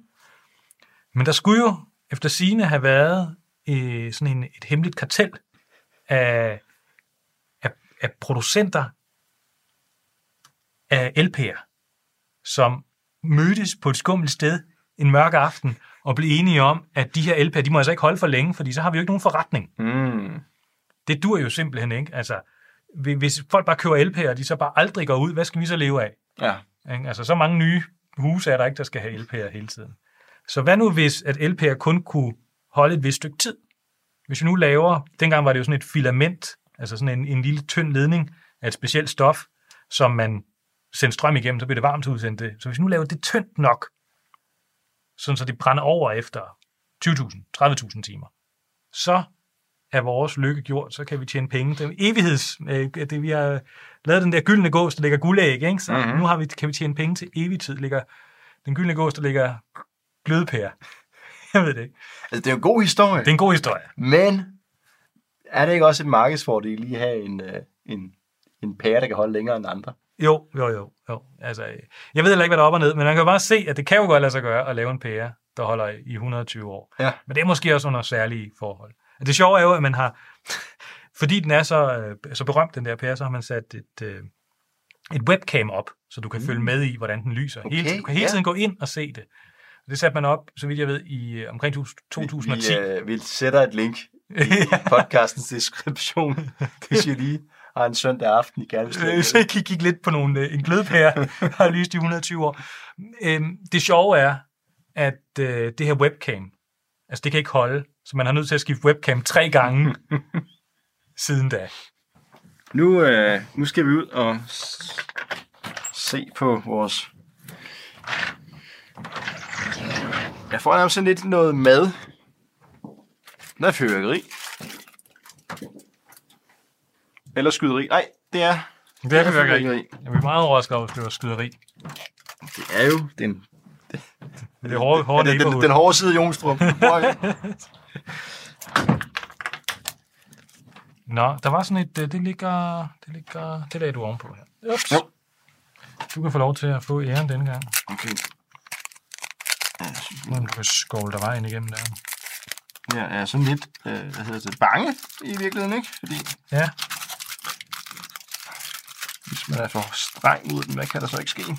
Men der skulle jo efter sine have været øh, sådan en, et hemmeligt kartel af, af, producenter af LP'er, som mødtes på et skummelt sted en mørk aften og blev enige om, at de her LP'er, de må altså ikke holde for længe, fordi så har vi jo ikke nogen forretning. Mm. Det dur jo simpelthen ikke. Altså, hvi- hvis folk bare køber LP'er, og de så bare aldrig går ud, hvad skal vi så leve af? Ja. Altså, så mange nye huse er der ikke, der skal have LP'er hele tiden. Så hvad nu hvis, at LP'er kun kunne holde et vist stykke tid? Hvis vi nu laver, dengang var det jo sådan et filament, altså sådan en, en lille tynd ledning af et specielt stof, som man sendte strøm igennem, så blev det varmt så udsendte. Så hvis vi nu laver det tyndt nok, sådan så det brænder over efter 20.000, 30.000 timer, så er vores lykke gjort, så kan vi tjene penge. Det er evigheds, øh, det, vi har lavet den der gyldne gås, der ligger guldæg, ikke? så Mhm. mm-hmm. nu har vi, kan vi tjene penge til evig tid. Ligger, den gyldne gås, der ligger glødepære. Jeg ved det ikke. Altså, det er en god historie. Det er en god historie. Men er det ikke også et markedsfordel lige at have en, øh, en, en pære, der kan holde længere end andre? Jo, jo, jo. jo. Altså, jeg ved heller ikke, hvad der er op og ned, men man kan jo bare se, at det kan jo godt lade sig gøre at lave en pære, der holder i 120 år. Ja. Men det er måske også under særlige forhold. Det sjove er jo, at man har, fordi den er så, øh, så berømt, den der pære, så har man sat et, øh, et webcam op, så du kan mm. følge med i, hvordan den lyser. Okay, hele, tiden. du kan hele ja. tiden gå ind og se det. Det satte man op, så vidt jeg ved, i omkring 2010. Vi, øh, vi sætter et link i podcastens description, hvis I lige har en søndag aften, I gerne vil slå så jeg kan kigge lidt på nogle, øh, en glødepære, der har lyst i 120 år. Øhm, det sjove er, at øh, det her webcam, altså det kan ikke holde, så man har nødt til at skifte webcam tre gange siden da. Nu, øh, nu skal vi ud og se på vores... Jeg får nærmest sådan lidt noget mad. Er fyrværkeri. Eller skyderi. Nej, det er... Det er fyrværkeri. Jeg er meget overrasket over, hvis det var skyderi. Det er jo den, Det er hårde, hårde ja, den, den, den hårde side af Jonstrup. Nå, der var sådan et, øh, det ligger, det ligger, det lagde du ovenpå her. Ups. Jo. Du kan få lov til at få æren denne gang. okay. Nu kan du skåle der vejen igennem der. Jeg er sådan lidt, øh, hvad hedder det, bange i virkeligheden, ikke? Fordi Ja, hvis man er for streng mod den, hvad kan der så ikke ske?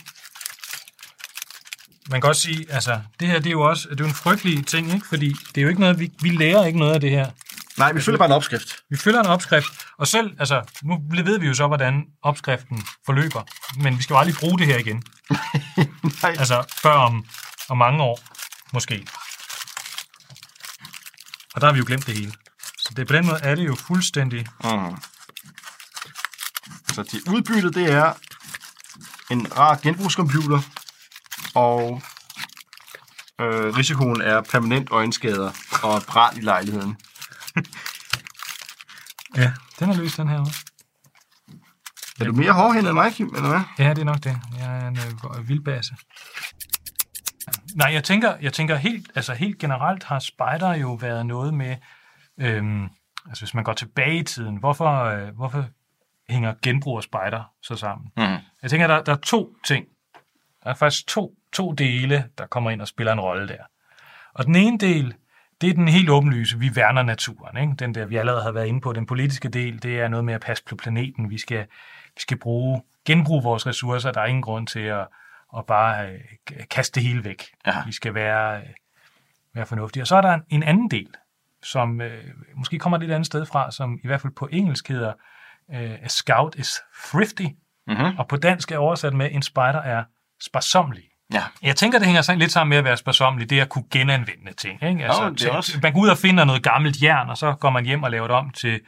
man kan også sige, altså, det her det er jo også det er jo en frygtelig ting, ikke? Fordi det er jo ikke noget, vi, vi lærer ikke noget af det her. Nej, vi følger bare en opskrift. Vi følger en opskrift, og selv, altså, nu ved vi jo så, hvordan opskriften forløber, men vi skal jo aldrig bruge det her igen. Nej. Altså, før om, om mange år, måske. Og der har vi jo glemt det hele. Så det, på den måde er det jo fuldstændig... Mm. Så det udbyttet, det er en rar genbrugscomputer, og øh, risikoen er permanent øjenskader og brand i lejligheden. Ja, den er løst, den her også. Er du mere hårdhændet end mig, Kim, eller hvad? Ja, det er nok det. Jeg er en øh, vildbase. Nej, jeg tænker, jeg tænker helt, altså helt generelt har spider jo været noget med, øhm, altså hvis man går tilbage i tiden, hvorfor, øh, hvorfor hænger genbrug og spider så sammen? Mm. Jeg tænker, der, der er to ting. Der er faktisk to, to dele, der kommer ind og spiller en rolle der. Og den ene del, det er den helt åbenlyse, vi værner naturen. Ikke? Den der, vi allerede har været inde på, den politiske del, det er noget med at passe på planeten. Vi skal, vi skal bruge, genbruge vores ressourcer. Der er ingen grund til at, at bare øh, kaste det hele væk. Ja. Vi skal være, øh, være fornuftige. Og så er der en, en anden del, som øh, måske kommer et lidt andet sted fra, som i hvert fald på engelsk hedder øh, a scout is thrifty, Mhm. og på dansk er oversat med, en spejder er sparsomlig. Ja. Jeg tænker, det hænger sådan lidt sammen med at være sparsomlig, det er at kunne genanvende ting. Ikke? Altså, Jo, det er også- Man går ud og finder noget gammelt jern, og så går man hjem og laver det om til,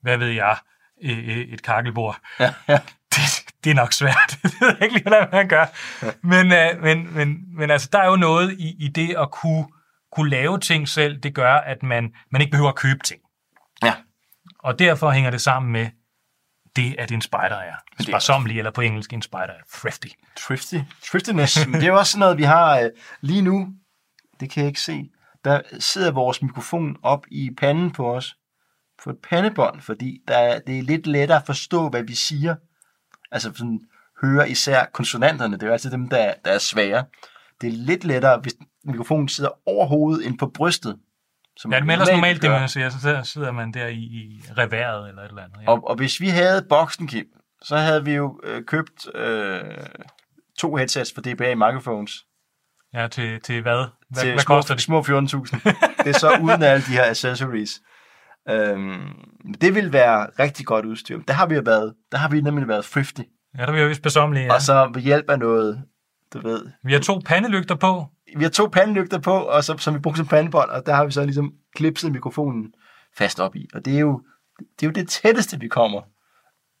hvad ved jeg, øh, øh, et kakkelbord. Ja, ja. Det, det er nok svært. det ved jeg ikke lige, hvordan man gør. Men, øh, men, men, men altså, der er jo noget i, i det at kunne, kunne lave ting selv, det gør, at man, man ikke behøver at købe ting. Ja. Og derfor hænger det sammen med det, at en spider er. Sparsomlig, eller på engelsk, en spider er thrifty. Thrifty. Thriftiness. Men det er jo også noget, vi har øh, lige nu. Det kan jeg ikke se. Der sidder vores mikrofon op i panden på os. På et pandebånd, fordi der er, det er lidt lettere at forstå, hvad vi siger. Altså sådan, høre især konsonanterne. Det er jo altid dem, der, der er svære. Det er lidt lettere, hvis mikrofonen sidder over hovedet end på brystet. Som Ja, men ellers normalt det, man siger, så sidder- sidder man der i, i reværet eller et eller andet. Ja. Og, og hvis vi havde boksen, Kim, så havde vi jo øh, købt øh, to headsets for DBA microphones. ja, til, til hvad? Hvad, til hvad små, koster det? små 14.000. det er så uden alle de her accessories. Øhm, det vil være rigtig godt udstyr. Der har vi jo været, der har vi nemlig været thrifty. Ja, der vil jeg vist besomlige, ja. Og så ved hjælp af noget, du ved. Vi har to pandelygter på. Vi har to pandelygter på, og så, som vi brugte som pandebånd, og der har vi så ligesom klipset mikrofonen fast op i. Og det er jo det, er jo det tætteste, vi kommer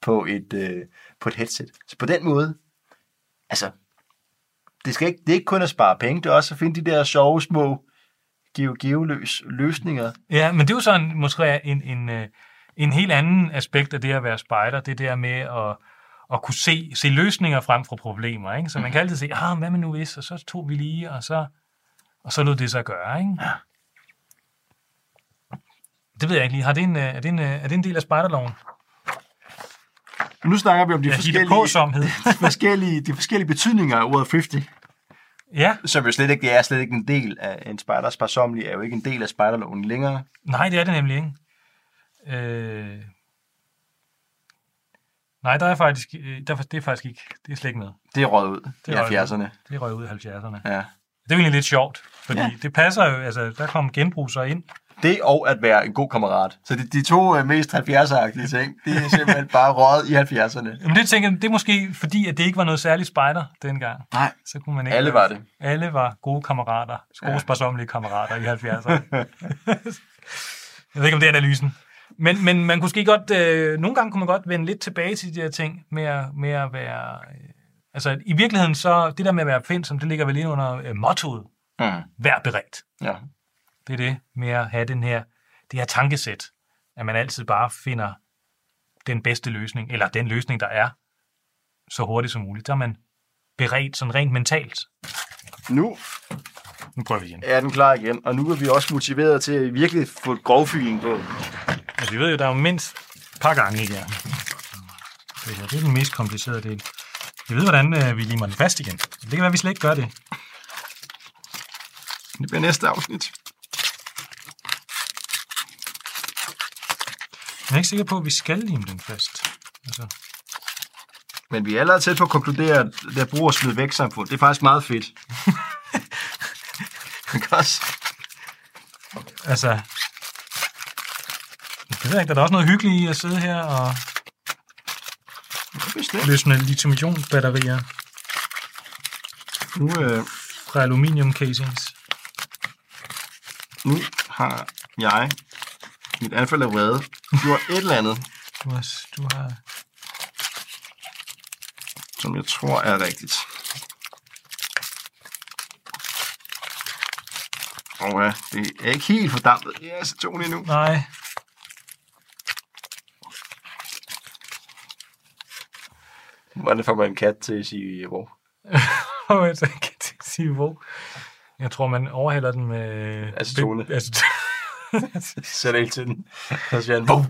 på et, øh, på et headset. Så på den måde, altså, det, skal ikke, det er ikke kun at spare penge, det er også at finde de der sjove små geo-geoløs løsninger. Ja, men det er jo sådan måske en, en, øh, en helt anden aspekt af det at være spejder. Det der med at, at kunne se, se løsninger frem for problemer. Ikke? Så man kan altid sige, ah, hvad med nu hvis, og så tog vi lige, og så, og så lod det sig gøre. Ikke? Ja. Det ved jeg ikke lige. Har det en, øh, er, det en, øh, er det en del af spejderloven? Nu snakker vi om de Ja, forskellige, de, forskellige, de forskellige betydninger af ordet 50. Ja. Som jo slet ikke, det er slet ikke en del af en spejder. Sparsomlig er jo ikke en del af spejderloven længere. Nej, det er det nemlig ikke. Øh... Nej, der er faktisk, øh, der, det er faktisk ikke, det er slet ikke med. Det er røget ud Det i er røget 70'erne. ud. Det er røget ud i 70'erne. Ja. Det er egentlig lidt sjovt, fordi ja. det passer jo, altså der kom genbrug så ind. Det og at være en god kammerat. Så de, de to øh, mest 70'er-agtige ting, det er simpelthen bare røget i 70'erne. Men det tænker jeg, det er måske fordi, at det ikke var noget særligt spejder dengang. Nej, så kunne man ikke alle var det. Alle var gode kammerater, gode Ja. kammerater i 70'erne. jeg ved ikke, om det er analysen. Men, men man kunne måske godt, øh, nogle gange kunne man godt vende lidt tilbage til de her ting med at, med at være... Øh, altså i virkeligheden så, det der med at være opfindsom, det ligger vel ind under øh, mottoet. Mm. Vær beredt. Ja. Det er det med at have den her, det her tankesæt, at man altid bare finder den bedste løsning, eller den løsning, der er, så hurtigt som muligt. Der er man beredt sådan rent mentalt. Nu Nu prøver vi igen. er den klar igen, og nu er vi også motiveret til at virkelig få et grovfyring på. Altså, vi ved jo, der er jo mindst et par gange i det her. Det, er den mest komplicerede del. Vi ved, hvordan øh, vi limer den fast igen. Det kan være, at vi slet ikke gør det. Det bliver næste afsnit. Jeg er ikke sikker på, at vi skal lime den fast. Altså, Men vi er allerede tæt på at konkludere, at det bruger at smide væk samfund. Det er faktisk meget fedt. Altså jeg ved ikke, der er også noget hyggeligt i at sidde her og Bestemt. løsne lithium-ion-batterier Nu, øh, fra aluminium casings. nu har jeg mit anfald af vrede gjort et eller andet, Du har, du har som jeg tror er rigtigt. Og ja, det er ikke helt fordampet i acetonen endnu. Nej. Hvordan får man en kat til at sige hvor? Og jeg kan ikke sige hvor. Jeg tror, man overhælder den med... Acetone. be- acet- Sæt ikke til den. Så siger han, hvor?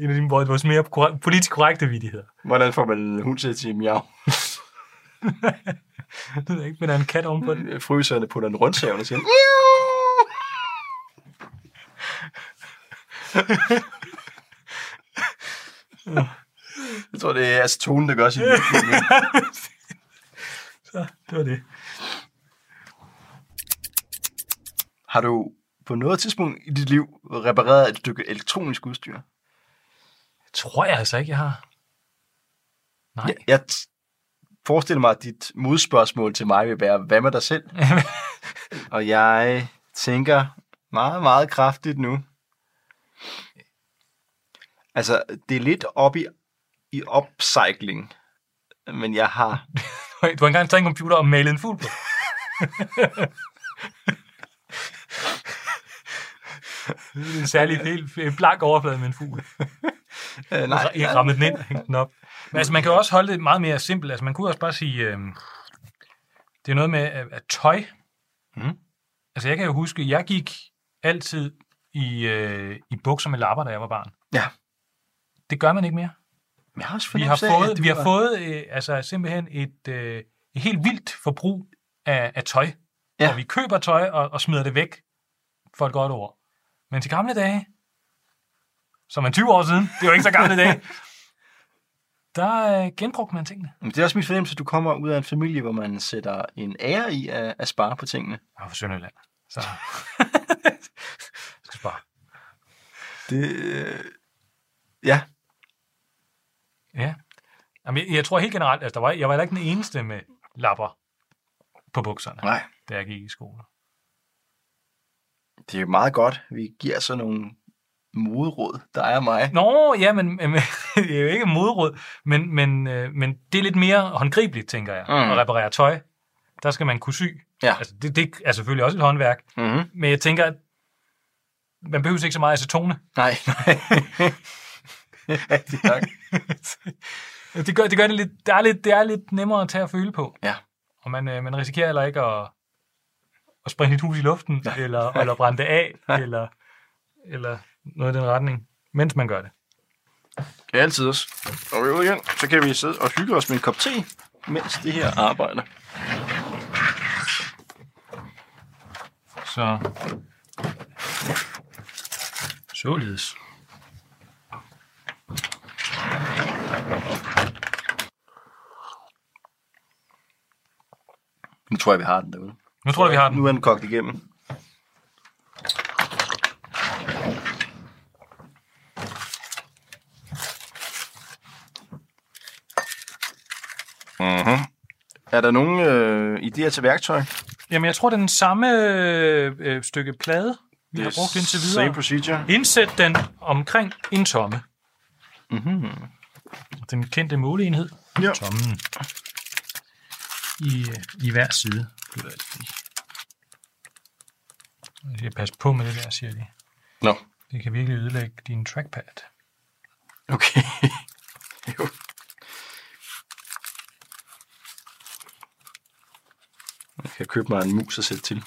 en af dine vores mere politisk korrekte vidigheder. Hvordan får man en hund til at sige miau? Det ved jeg ikke, men er en kat ovenpå den. Fryserne putter en rundsaven og siger, Jeg tror, det er acetonen, der gør sin virkning. Så, det var det. Har du på noget tidspunkt i dit liv repareret et stykke elektronisk udstyr? Tror jeg altså ikke, jeg har. Nej. Jeg, jeg forestiller mig, at dit modspørgsmål til mig vil være, hvad med dig selv? Og jeg tænker meget, meget kraftigt nu. Altså, det er lidt op i, i upcycling, men jeg har... Du har engang taget en computer og malet en fugl på. Det er en særlig helt blank overflade med en fugl. Øh, nej. Jeg rammede den ind og hængte den op. Men altså, man kan jo også holde det meget mere simpelt. Altså, man kunne også bare sige, øh, det er noget med at, at tøj. Mm. Altså, jeg kan jo huske, jeg gik altid i, øh, i bukser med lapper, da jeg var barn. Ja. Det gør man ikke mere. Jeg har også Vi har af, fået, du vi har var- fået øh, altså simpelthen et, øh, et helt vildt forbrug af, af tøj. Ja. Og vi køber tøj og, og smider det væk for et godt ord. Men til gamle dage, som er 20 år siden, det er jo ikke så gamle dage, der øh, genbrugte man tingene. Men det er også min fornemmelse, at du kommer ud af en familie, hvor man sætter en ære i at, at spare på tingene. Jeg er fra Sønderjylland, så... skal spare. Det, øh, ja. Ja. Jamen, jeg, jeg tror helt generelt, altså, der var, jeg var heller ikke den eneste med lapper på bukserne, Nej. da jeg gik i skole. Det er meget godt. Vi giver så nogle moderråd, der er mig. Nå, ja, men, men det er jo ikke modråd, men, men, øh, men det er lidt mere håndgribeligt, tænker jeg, Mm. mm. at reparere tøj. Der skal man kunne sy. Ja. Altså, det, det er selvfølgelig også et håndværk, Mm-hmm. men jeg tænker, at man behøver ikke så meget acetone. Nej. Rigtig nok. det, gør, det gør det lidt, det er lidt, det er lidt nemmere at tage og føle på. Ja. Og man, øh, man risikerer heller ikke at, at springe et hus i luften, ja. eller, eller brænde det af, eller, eller noget i den retning, mens man gør det. Kan altid også. Og vi er ude igen, så kan vi sidde og hygge os med en kop te, mens det her arbejder. Så således. Nu tror jeg, vi har den derude. Nu tror jeg, vi har den. Nu er den kogt igennem. Mm-hmm. Er der nogle øh, idéer til værktøj? Jamen, jeg tror, det er den samme øh, øh, stykke plade, vi har brugt indtil videre. Same procedure. Indsæt den omkring en tomme. Mm-hmm. Den kendte måleenhed. Ja. Tommen. I, I hver side. Lige. Jeg skal passe på med det der, siger de. Nå. Det kan virkelig ødelægge din trackpad. Okay. jo. Jeg kan købe mig en mus og sætte til.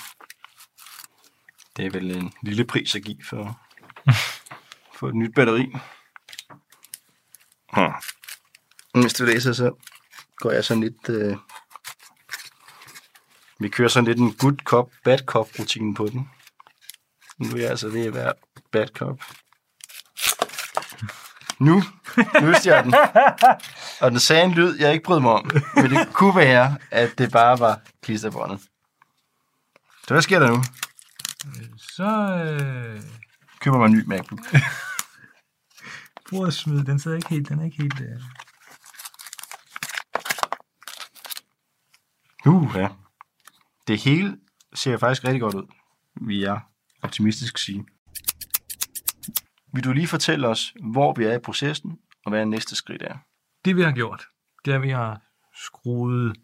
Det er vel en lille pris at give for, for et nyt batteri. Hmm. Mens du læser, så går jeg sådan lidt... Øh... Vi kører sådan lidt en good cop, bad cop rutine på den. Nu er jeg altså ved at være bad cop. Nu løste jeg den. Og den sagde en lyd, jeg ikke brød mig om. Men det kunne være, at det bare var klisterbåndet. Så hvad sker der nu? Så øh, Køber man en ny MacBook. prøv at smide. Den sidder ikke helt. Den er ikke helt... Øh... Uh, ja. Det hele ser faktisk rigtig godt ud. Vi er optimistisk sige. Vil du lige fortælle os, hvor vi er i processen, og hvad næste skridt er? Det vi har gjort, det er, at vi har skruet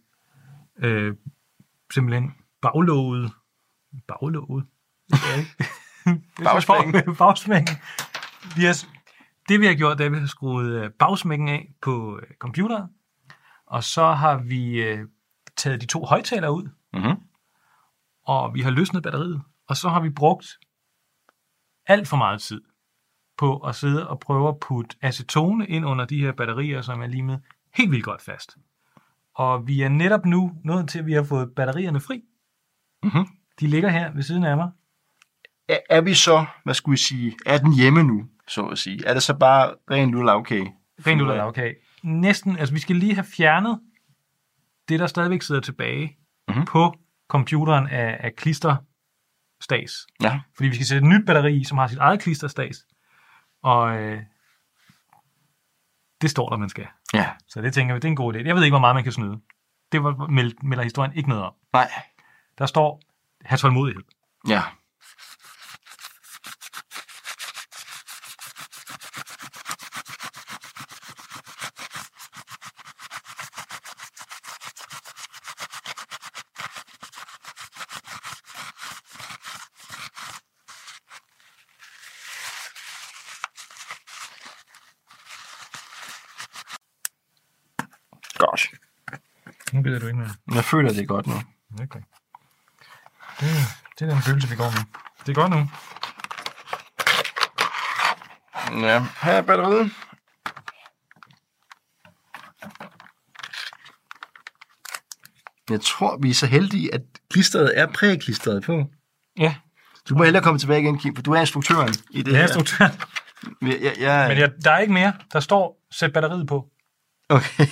øh, simpelthen baglåget. Baglåget? Er. Bagsmækken. bagsmækken. Vi har, det vi har gjort, det er, at vi har skruet øh, bagsmækken af på øh, computeren, og så har vi øh, taget de to højtalere ud, Mm-hmm. Og vi har løsnet batteriet, og så har vi brugt alt for meget tid på at sidde og prøve at putte acetone ind under de her batterier, som er limet helt vildt godt fast. Og vi er netop nu nået til, at vi har fået batterierne fri. Mm-hmm. De ligger her ved siden af mig. Er, er vi så, hvad skulle vi sige, er den hjemme nu, så at sige? Er det så bare ren lille lavkage? Rent ud af lavkage. Næsten, altså vi skal lige have fjernet det, der stadigvæk sidder tilbage Mhm. på computeren af, af klister stas. Ja. Fordi vi skal sætte et nyt batteri i, som har sit eget klisterstas. Og øh, det står der, man skal. Ja. Så det tænker vi, det er en god idé. Jeg ved ikke, hvor meget man kan snyde. Det var, meld, melder historien ikke noget om. Nej. Der står, have tålmodighed. Ja. Godt. Nu gider du ikke mere. Jeg føler, det er godt nu. Okay. Det, det er den følelse, vi går med. Det er godt nu. Ja, her er batteriet. Jeg tror, vi er så heldige, at klistret er præklistret på. Ja. Du må hellere komme tilbage igen, Kim, for du er instruktøren i det Det er her. instruktøren. Jeg, jeg, jeg, Men jeg, der er ikke mere. Der står, sæt batteriet på. Okay.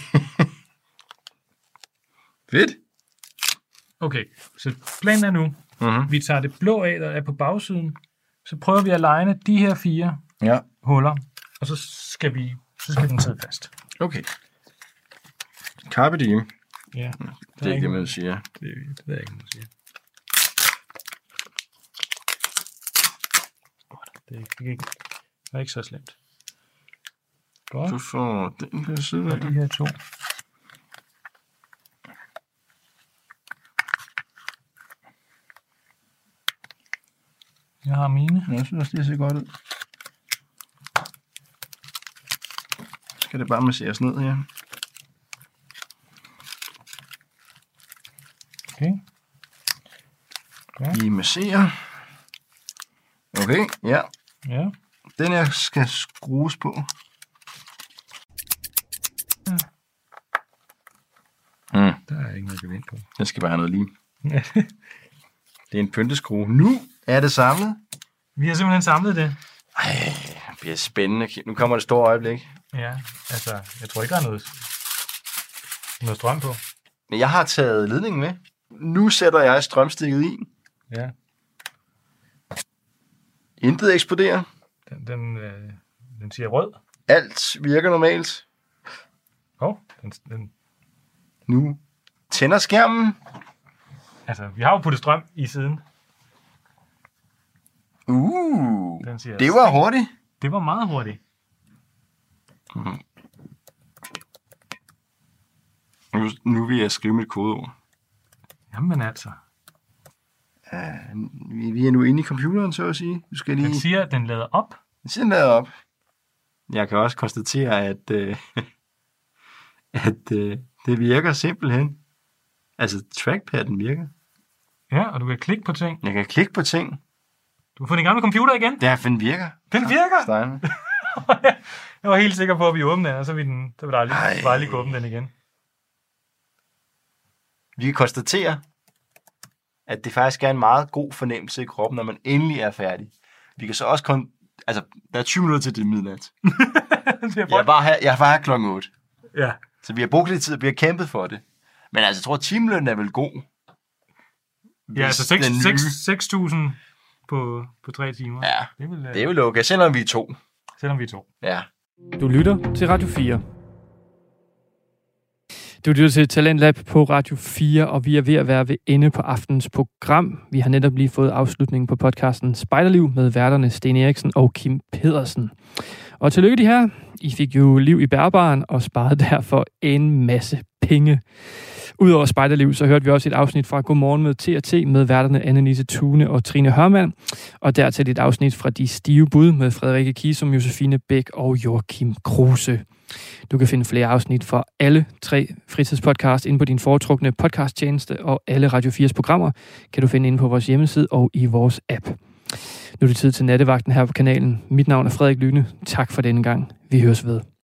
Fedt. Okay, så planen er nu, Mm-hmm. vi tager det blå af, der er på bagsiden. Så prøver vi at legne de her fire Ja. huller, og så skal vi så skal den sidde fast. Okay. Carpe diem. Ja, Det er ikke det, man siger. Det, det ved jeg ikke, man siger. Det er ikke, det er ikke så slemt. Godt. Du får den der side af. de her to. Jeg har mine. Jeg synes også, det ser godt ud. Skal det bare masseres ned her. Okay. Vi masserer. Okay, ja. Ja. Den her skal skrues på. Mm. Der er ikke noget gevind på. Den skal bare have noget lim. Det er en pynteskrue. Nu er det samlet. Vi har simpelthen samlet det. Ej, det bliver spændende. Nu kommer det store øjeblik. Ja, altså, jeg tror ikke, der er noget, noget strøm på. Men jeg har taget ledningen med. Nu sætter jeg strømstikket i. Ja, Intet eksploderer. den, den, øh, den siger rød. Alt virker normalt. Åh, oh, den, den, Nu tænder skærmen. altså, vi har jo puttet strøm i siden. Uh, Den siger, det var hurtigt. Det var meget hurtigt. Nu, nu vil jeg skrive mit kodeord. Jamen altså, Uh, vi, vi er nu inde i computeren, så at sige. Du skal lige... den siger, at den lader op. Den lader op. Jeg kan også konstatere, at, øh, at øh, det virker simpelthen. Altså, trackpadden virker. Ja, og du kan klikke på ting. Jeg kan klikke på ting. Du har fået din gamle computer igen. Der, den virker. Den virker! Stein. Jeg var helt sikker på, at vi åbnede den, og så vil den, så vil der aldrig, Ej. aldrig kunne åbne den igen. Vi kan konstatere, at det faktisk er en meget god fornemmelse i kroppen, når man endelig er færdig. Vi kan så også kun... Altså, der er 20 minutter til det midnat. Jeg bare her, jeg bare her klokken 8. Ja. Så vi har brugt lidt tid, og vi har kæmpet for det. Men altså, jeg tror, at timelønnen er vel god. Ja, altså Hvis den nye- 6.000 på, på tre timer. Ja, det er vel, øh, det vel okay, selvom vi er to. Selvom vi er to. Ja. Du lytter til Radio 4. Du lytter til Talentlab på Radio 4, og vi er ved at være ved ende på aftens program. Vi har netop lige fået afslutningen på podcasten Spejderliv med værterne Sten Eriksen og Kim Pedersen. Og tillykke de her. I fik jo liv i bærbaren og sparede derfor en masse penge. Udover Spejderliv, så hørte vi også et afsnit fra Godmorgen med T&T med værterne Annelise Thune og Trine Hørmand. Og dertil et afsnit fra De Stive Bud med Frederikke Kisum, Josefine Bæk og Joachim Kruse. Du kan finde flere afsnit fra alle tre fritidspodcast inde på din foretrukne podcasttjeneste, og alle Radio 4's programmer kan du finde inde på vores hjemmeside og i vores app. Nu er det tid til nattevagten her på kanalen. Mit navn er Frederik Lyne. Tak for denne gang. Vi høres ved.